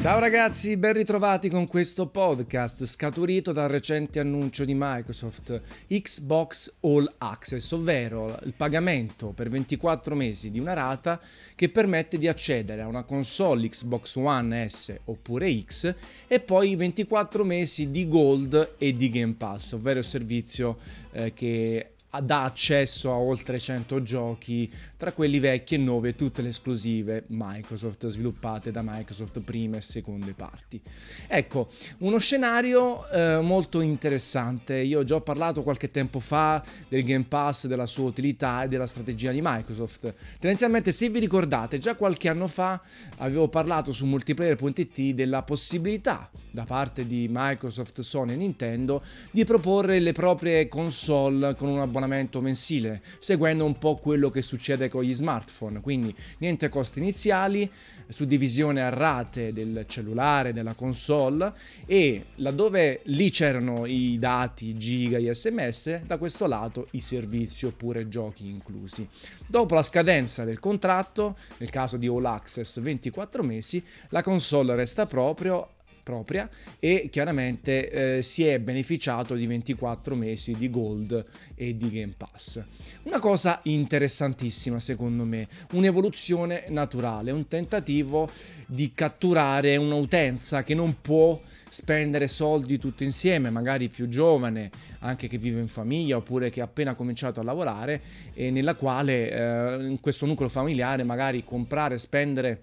Ciao ragazzi, ben ritrovati con questo podcast scaturito dal recente annuncio di Microsoft Xbox All Access, ovvero il pagamento per 24 mesi di una rata che permette di accedere a una console Xbox One S oppure X e poi 24 mesi di Gold e di Game Pass, ovvero il servizio eh, che dà accesso a oltre 100 giochi, tra quelli vecchi e nuovi e tutte le esclusive Microsoft sviluppate da Microsoft prime e seconde parti. Ecco, uno scenario eh, molto interessante. Io ho già parlato qualche tempo fa del Game Pass, della sua utilità e della strategia di Microsoft. Tendenzialmente, se vi ricordate, già qualche anno fa avevo parlato su multiplayer.it della possibilità da parte di Microsoft, Sony e Nintendo di proporre le proprie console con un abbonamento mensile, seguendo un po' quello che succede con gli smartphone, quindi niente costi iniziali, suddivisione a rate del cellulare, della console e laddove lì c'erano i dati, giga, gli sms, da questo lato i servizi oppure giochi inclusi. Dopo la scadenza del contratto, nel caso di All Access 24 mesi, la console resta proprio propria e chiaramente eh, si è beneficiato di 24 mesi di Gold e di Game Pass. Una cosa interessantissima secondo me, un'evoluzione naturale, un tentativo di catturare un'utenza che non può spendere soldi tutto insieme, magari più giovane, anche che vive in famiglia oppure che ha appena cominciato a lavorare e nella quale eh, in questo nucleo familiare magari comprare, spendere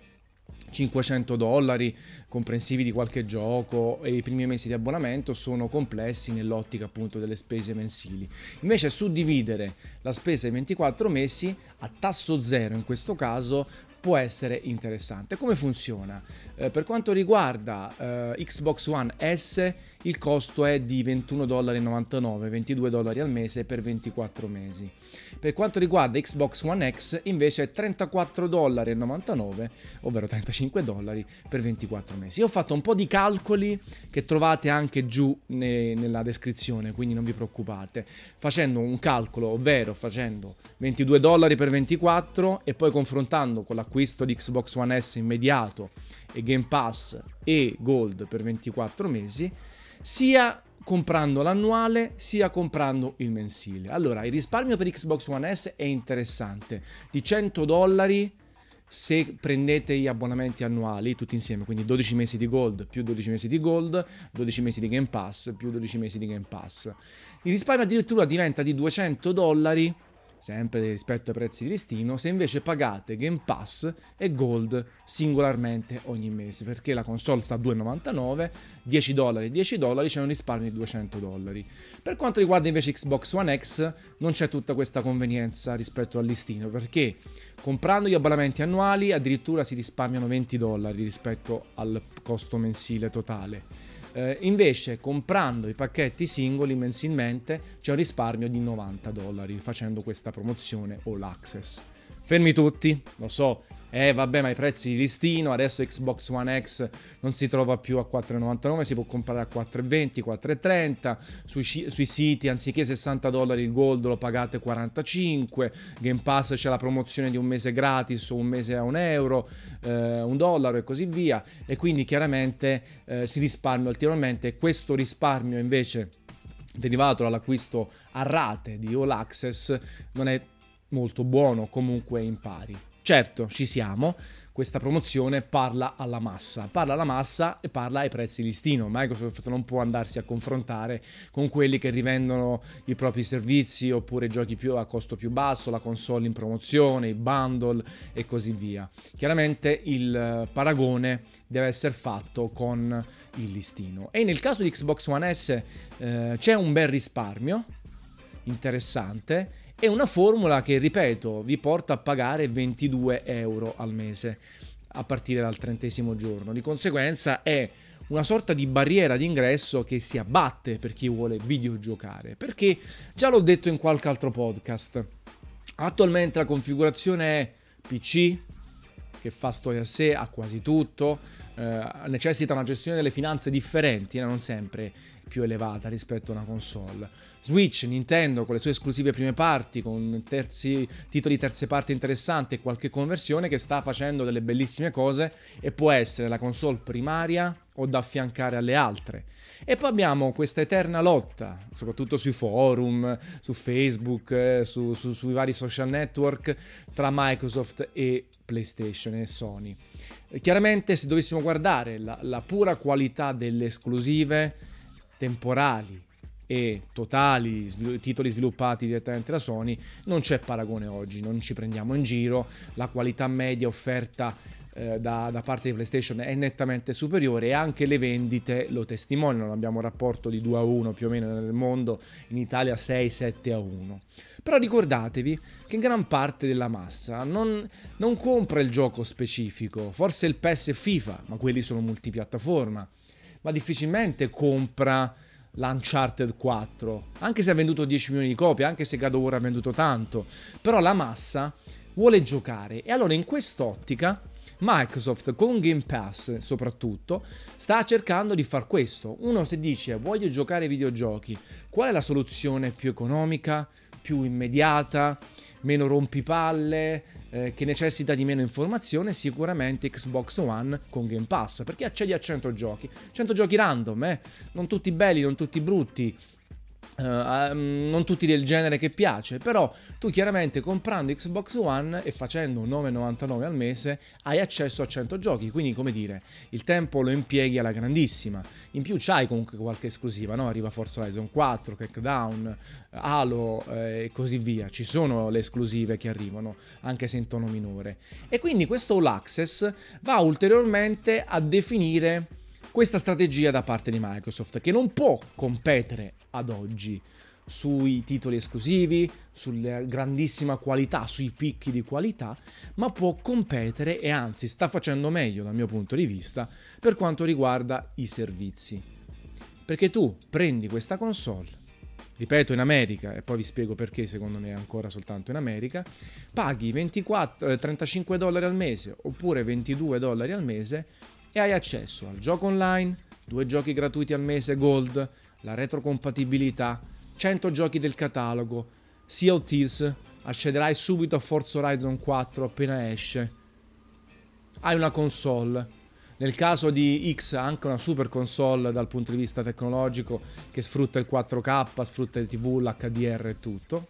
500 dollari comprensivi di qualche gioco e i primi mesi di abbonamento sono complessi nell'ottica appunto delle spese mensili. Invece suddividere la spesa in 24 mesi a tasso zero in questo caso può essere interessante. Come funziona? Eh, per quanto riguarda eh, Xbox One S, il costo è di 21,99 22 dollari al mese per 24 mesi. Per quanto riguarda Xbox One X, invece è 34,99 ovvero 35 dollari per 24 mesi. Io ho fatto un po' di calcoli che trovate anche giù ne- nella descrizione, quindi non vi preoccupate. Facendo un calcolo, ovvero facendo 22 dollari per 24 e poi confrontando con l'acquisto l'acquisto di Xbox One S immediato e Game Pass e Gold per 24 mesi, sia comprando l'annuale sia comprando il mensile. Allora, il risparmio per Xbox One S è interessante, di 100 dollari se prendete gli abbonamenti annuali tutti insieme, quindi 12 mesi di Gold più 12 mesi di Gold, 12 mesi di Game Pass più 12 mesi di Game Pass. Il risparmio addirittura diventa di 200 dollari sempre rispetto ai prezzi di listino, se invece pagate Game Pass e Gold singolarmente ogni mese, perché la console sta a 2,99, 10 dollari, 10 dollari, c'è un risparmio di 200 dollari. Per quanto riguarda invece Xbox One X, non c'è tutta questa convenienza rispetto al listino, perché comprando gli abbonamenti annuali addirittura si risparmiano 20 dollari rispetto al costo mensile totale. Eh, invece comprando i pacchetti singoli mensilmente c'è un risparmio di 90 dollari facendo questa promozione All Access. Fermi tutti, lo so, eh vabbè ma i prezzi di listino, adesso Xbox One X non si trova più a 4,99, si può comprare a 4,20, 4,30, sui, sui siti anziché 60 dollari il gold lo pagate 45, Game Pass c'è la promozione di un mese gratis o un mese a un euro, eh, un dollaro e così via. E quindi chiaramente eh, si risparmia ulteriormente, questo risparmio invece derivato dall'acquisto a rate di All Access non è molto buono comunque in pari. Certo, ci siamo, questa promozione parla alla massa, parla alla massa e parla ai prezzi listino. Microsoft non può andarsi a confrontare con quelli che rivendono i propri servizi oppure giochi più a costo più basso, la console in promozione, i bundle e così via. Chiaramente il paragone deve essere fatto con il listino. E nel caso di Xbox One S eh, c'è un bel risparmio interessante è una formula che, ripeto, vi porta a pagare 22 euro al mese a partire dal trentesimo giorno. Di conseguenza è una sorta di barriera d'ingresso che si abbatte per chi vuole videogiocare. Perché già l'ho detto in qualche altro podcast. Attualmente la configurazione è PC, che fa storia a sé, ha quasi tutto, eh, necessita una gestione delle finanze differenti, non sempre più elevata rispetto a una console. Switch, Nintendo con le sue esclusive prime parti, con terzi, titoli terze parti interessanti e qualche conversione che sta facendo delle bellissime cose e può essere la console primaria o da affiancare alle altre. E poi abbiamo questa eterna lotta, soprattutto sui forum, su Facebook, eh, su, su, sui vari social network, tra Microsoft e PlayStation e Sony. Chiaramente se dovessimo guardare la, la pura qualità delle esclusive temporali e totali svil- titoli sviluppati direttamente da Sony non c'è paragone oggi, non ci prendiamo in giro, la qualità media offerta eh, da, da, parte di PlayStation è nettamente superiore e anche le vendite lo testimoniano. Abbiamo un rapporto di 2 a 1 più o meno nel mondo, in Italia 6-7 a 1. Però ricordatevi che gran parte della massa non, non compra il gioco specifico, forse il PES e FIFA, ma quelli sono multipiattaforma, ma difficilmente compra l'Uncharted 4, anche se ha venduto 10 milioni di copie, anche se God of War ha venduto tanto, però la massa vuole giocare. E allora in quest'ottica Microsoft con Game Pass soprattutto sta cercando di far questo. Uno se dice voglio giocare ai videogiochi, qual è la soluzione più economica, più immediata, meno rompipalle, eh, che necessita di meno informazione? Sicuramente Xbox One con Game Pass, perché accedi a 100 giochi, 100 giochi random, eh? non tutti belli, non tutti brutti, Uh, non tutti del genere che piace, però tu chiaramente comprando Xbox One e facendo 9,99 al mese hai accesso a 100 giochi, quindi come dire, il tempo lo impieghi alla grandissima. In più c'hai comunque qualche esclusiva, no? Arriva Forza Horizon 4, Crackdown, Halo eh, e così via. Ci sono le esclusive che arrivano, anche se in tono minore. E quindi questo All Access va ulteriormente a definire questa strategia da parte di Microsoft che non può competere ad oggi sui titoli esclusivi, sulla grandissima qualità, sui picchi di qualità, ma può competere e anzi sta facendo meglio dal mio punto di vista per quanto riguarda i servizi. Perché tu prendi questa console, ripeto in America e poi vi spiego perché secondo me è ancora soltanto in America, paghi 24, 35 eh, dollari al mese oppure 22 dollari al mese e hai accesso al gioco online, due giochi gratuiti al mese Gold, la retrocompatibilità, 100 giochi del catalogo, Sea of Thieves, accederai subito a Forza Horizon 4 appena esce. Hai una console. Nel caso di X anche una super console dal punto di vista tecnologico che sfrutta il 4K, sfrutta il TV, l'HDR e tutto.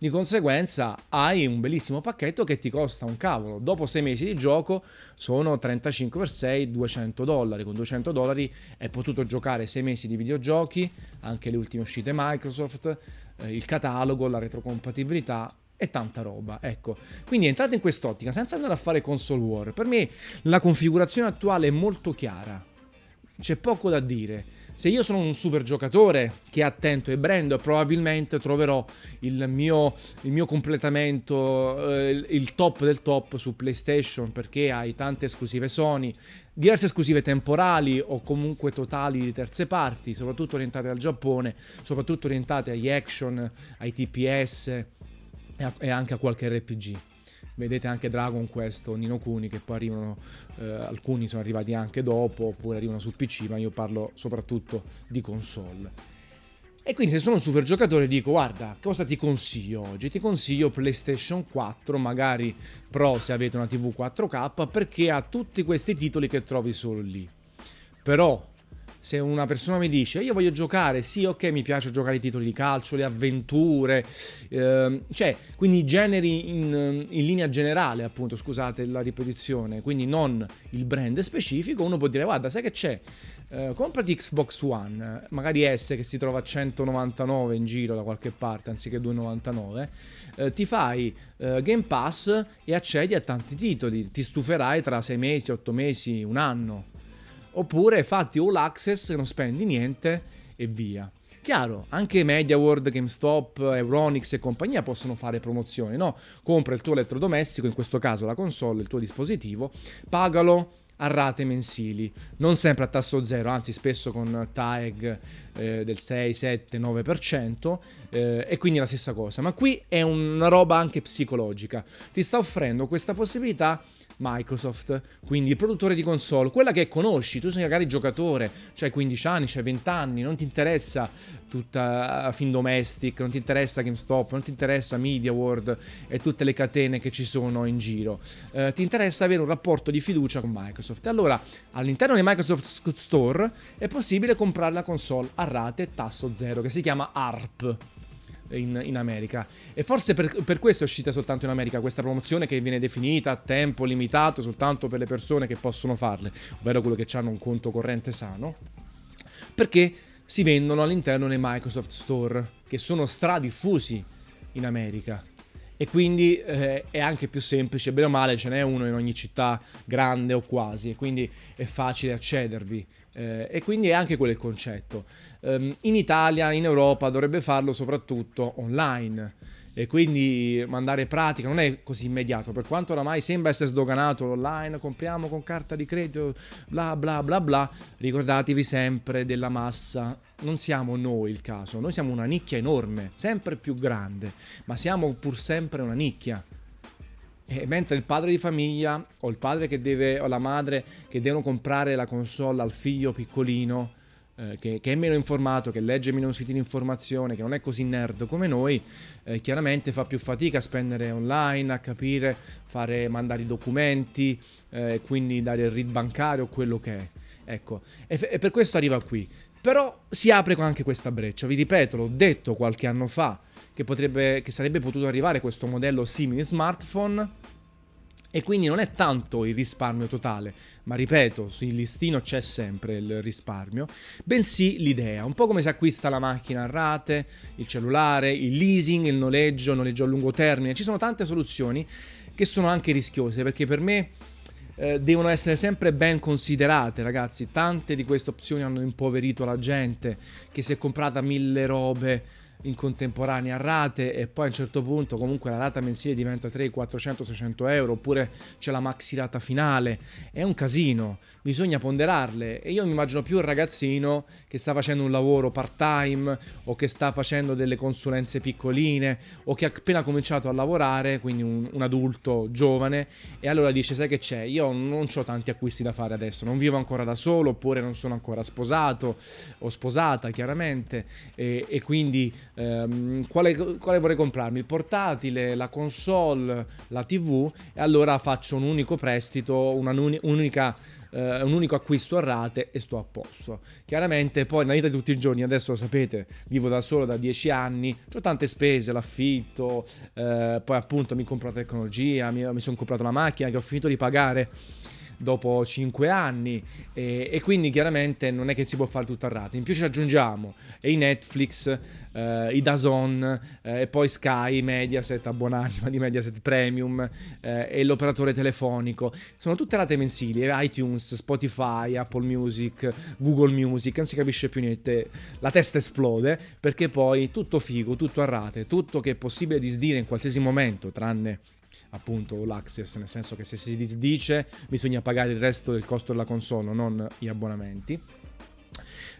Di conseguenza hai un bellissimo pacchetto che ti costa un cavolo. Dopo sei mesi di gioco sono 35 x 6, 200 dollari. Con 200 dollari hai potuto giocare sei mesi di videogiochi, anche le ultime uscite Microsoft, eh, il catalogo, la retrocompatibilità e tanta roba. Ecco, quindi entrate in quest'ottica senza andare a fare console war. Per me la configurazione attuale è molto chiara. C'è poco da dire se io sono un super giocatore che è attento ai brand, probabilmente troverò il mio, il mio completamento, eh, il top del top su PlayStation perché hai tante esclusive Sony, diverse esclusive temporali o comunque totali di terze parti, soprattutto orientate al Giappone, soprattutto orientate agli action, ai TPS e anche a qualche RPG vedete anche Dragon Quest o Nino Kuni che poi arrivano, eh, alcuni sono arrivati anche dopo oppure arrivano su PC, ma io parlo soprattutto di console. E quindi se sono un super giocatore dico guarda cosa ti consiglio oggi? Ti consiglio PlayStation 4, magari Pro se avete una TV 4K perché ha tutti questi titoli che trovi solo lì. Però se una persona mi dice io voglio giocare, sì ok mi piace giocare i titoli di calcio, le avventure, ehm, cioè quindi generi in, in, linea generale appunto, scusate la ripetizione, quindi non il brand specifico, uno può dire guarda sai che c'è, eh, comprati Xbox One, magari S che si trova a 199 in giro da qualche parte anziché 299, eh, ti fai eh, Game Pass e accedi a tanti titoli, ti stuferai tra 6 mesi, 8 mesi, un anno oppure fatti all access, non spendi niente e via. Chiaro, anche MediaWorld, GameStop, Euronix e compagnia possono fare promozioni, no? Compra il tuo elettrodomestico, in questo caso la console, il tuo dispositivo, pagalo a rate mensili, non sempre a tasso zero, anzi spesso con tag eh, del 6, 7, 9% eh, e quindi è la stessa cosa. Ma qui è una roba anche psicologica. Ti sta offrendo questa possibilità Microsoft, quindi il produttore di console, quella che conosci, tu sei magari giocatore, c'hai 15 anni, c'hai 20 anni, non ti interessa tutta Fin Domestic, non ti interessa GameStop, non ti interessa Media World e tutte le catene che ci sono in giro, eh, ti interessa avere un rapporto di fiducia con Microsoft. Allora all'interno di Microsoft Store è possibile comprare la console a rate tasso zero, che si chiama ARP in, in America. E forse per, per, questo è uscita soltanto in America questa promozione che viene definita a tempo limitato soltanto per le persone che possono farle, ovvero quello che hanno un conto corrente sano, perché si vendono all'interno dei Microsoft Store, che sono stradiffusi in America. E quindi eh, è anche più semplice, bene o male ce n'è uno in ogni città grande o quasi, e quindi è facile accedervi. Eh, e quindi è anche quello il concetto. Um, in Italia, in Europa dovrebbe farlo soprattutto online. E quindi mandare pratica non è così immediato. Per quanto oramai sembra essere sdoganato l'online compriamo con carta di credito bla bla bla bla ricordatevi sempre della massa. Non siamo noi il caso noi siamo una nicchia enorme sempre più grande ma siamo pur sempre una nicchia e mentre il padre di famiglia o il padre che deve o la madre che devono comprare la console al figlio piccolino eh, che, che, è meno informato, che legge meno siti di informazione, che non è così nerd come noi, eh, chiaramente fa più fatica a spendere online, a capire, fare, mandare i documenti, eh, quindi dare il read bancario, quello che è. Ecco, e, e per questo arriva qui. Però si apre anche questa breccia, vi ripeto, l'ho detto qualche anno fa, che, potrebbe, che sarebbe potuto arrivare questo modello simile smartphone. E quindi non è tanto il risparmio totale, ma ripeto, sul listino c'è sempre il risparmio, bensì l'idea, un po' come si acquista la macchina a rate, il cellulare, il leasing, il noleggio, il noleggio a lungo termine, ci sono tante soluzioni che sono anche rischiose perché per me eh, devono essere sempre ben considerate, ragazzi. Tante di queste opzioni hanno impoverito la gente che si è comprata mille robe in contemporanea a rate e poi a un certo punto comunque la rata mensile diventa 3, 400, 600 euro oppure c'è la maxi rata finale, è un casino, bisogna ponderarle. E io mi immagino più il ragazzino che sta facendo un lavoro part time o che sta facendo delle consulenze piccoline o che ha appena cominciato a lavorare, quindi un, un adulto giovane e allora dice sai che c'è, io non ho tanti acquisti da fare adesso, non vivo ancora da solo oppure non sono ancora sposato o sposata chiaramente. E, e quindi ehm, quale, quale, vorrei comprarmi? Il portatile, la console, la TV e allora faccio un unico prestito, un'unica Uh, un unico acquisto a rate e sto a posto. Chiaramente poi nella vita di tutti i giorni, adesso lo sapete, vivo da solo da dieci anni, ho tante spese, l'affitto, uh, poi appunto mi compro la tecnologia, mi, mi sono comprato la macchina che ho finito di pagare dopo 5 anni e, e, quindi chiaramente non è che si può fare tutto a rate. In più ci aggiungiamo i Netflix, eh, i Dazon eh, e poi Sky, Mediaset, abbonarmi di Mediaset Premium eh, e l'operatore telefonico. Sono tutte rate mensili, iTunes, Spotify, Apple Music, Google Music, non si capisce più niente. La testa esplode perché poi tutto figo, tutto a rate, tutto che è possibile disdire in qualsiasi momento, tranne appunto l'access, nel senso che se si disdice bisogna pagare il resto del costo della console, non gli abbonamenti.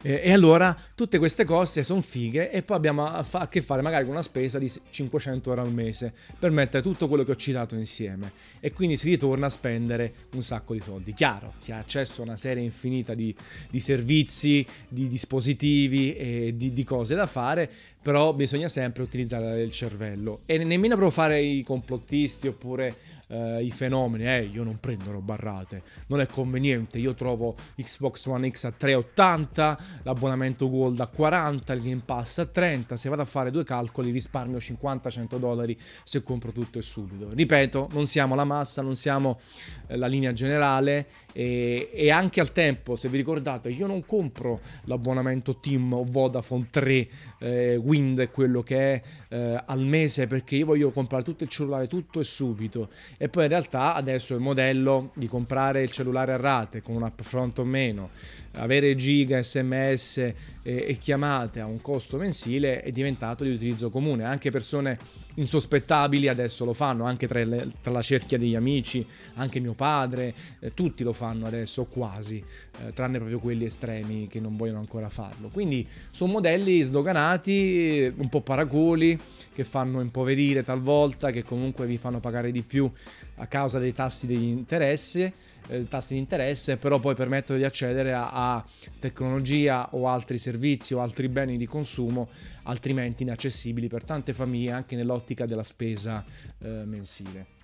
Eh, e allora tutte queste cose sono fighe e poi abbiamo a, fa- a, che fare magari con una spesa di 500 euro al mese per mettere tutto quello che ho citato insieme e quindi si ritorna a spendere un sacco di soldi. Chiaro, si ha accesso a una serie infinita di, di servizi, di dispositivi e di, di cose da fare, però bisogna sempre utilizzare il cervello e nemmeno proprio fare i complottisti oppure eh, i fenomeni, eh, io non prendo roba barrate, non è conveniente, io trovo Xbox One X a 380, l'abbonamento Gold a 40, il Game Pass a 30, se vado a fare due calcoli risparmio 50-100 dollari se compro tutto e subito. Ripeto, non siamo la massa, non siamo eh, la linea generale e, e, anche al tempo, se vi ricordate, io non compro l'abbonamento Team o Vodafone 3, eh, Wind quello che è eh, al mese perché io voglio comprare tutto il cellulare tutto e subito e poi in realtà adesso il modello di comprare il cellulare a rate con un upfront o meno, avere giga, sms e, e chiamate a un costo mensile è diventato di utilizzo comune. Anche persone insospettabili adesso lo fanno, anche tra, le, tra la cerchia degli amici, anche mio padre, eh, tutti lo fanno adesso, quasi, eh, tranne proprio quelli estremi che non vogliono ancora farlo. Quindi sono modelli sdoganati, un po' paracoli, che fanno impoverire talvolta, che comunque vi fanno pagare di più a causa dei tassi di interesse, eh, tassi di interesse, però poi permettono di accedere a, a tecnologia o altri servizi o altri beni di consumo altrimenti inaccessibili per tante famiglie anche nell'ottica della spesa eh, mensile.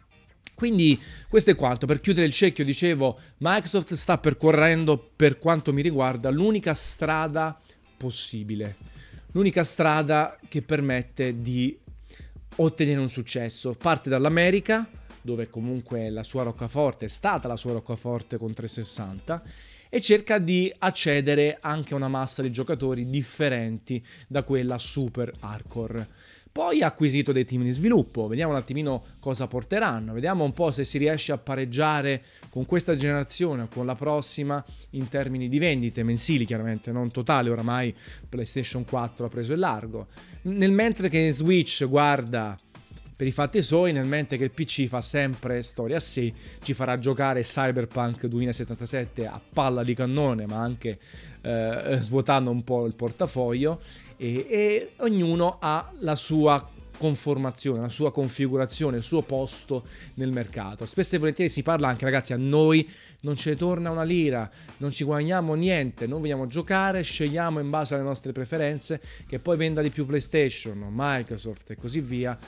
Quindi questo è quanto, per chiudere il cerchio dicevo, Microsoft sta percorrendo per quanto mi riguarda l'unica strada possibile, l'unica strada che permette di ottenere un successo. Parte dall'America, dove comunque la sua roccaforte è stata la sua roccaforte con 360 e cerca di accedere anche a una massa di giocatori differenti da quella super hardcore. Poi ha acquisito dei team di sviluppo, vediamo un attimino cosa porteranno, vediamo un po' se si riesce a pareggiare con questa generazione o con la prossima in termini di vendite mensili, chiaramente non totali, oramai PlayStation 4 ha preso il largo. Nel mentre che Switch guarda per i fatti suoi, nel mente che il PC fa sempre storia a sé, ci farà giocare Cyberpunk 2077 a palla di cannone, ma anche eh, svuotando un po' il portafoglio, e, e ognuno ha la sua conformazione, la sua configurazione, il suo posto nel mercato. Spesso e volentieri si parla anche, ragazzi, a noi non ce ne torna una lira, non ci guadagniamo niente, non vogliamo giocare, scegliamo in base alle nostre preferenze, che poi venda di più PlayStation, Microsoft e così via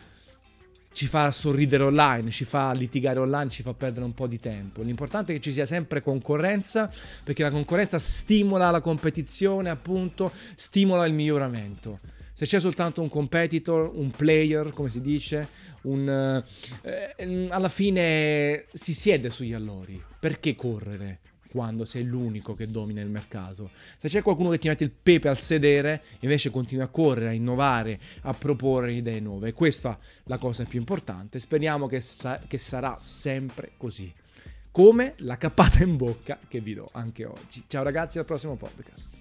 ci fa sorridere online, ci fa litigare online, ci fa perdere un po' di tempo. L'importante è che ci sia sempre concorrenza, perché la concorrenza stimola la competizione, appunto, stimola il miglioramento. Se c'è soltanto un competitor, un player, come si dice, un, eh, alla fine si siede sugli allori. Perché correre? Quando sei l'unico che domina il mercato. Se c'è qualcuno che ti mette il pepe al sedere, invece continua a correre, a innovare, a proporre idee nuove. Questa è la cosa più importante. Speriamo che, sa- che sarà sempre così. Come la cappata in bocca che vi do anche oggi. Ciao ragazzi, al prossimo podcast.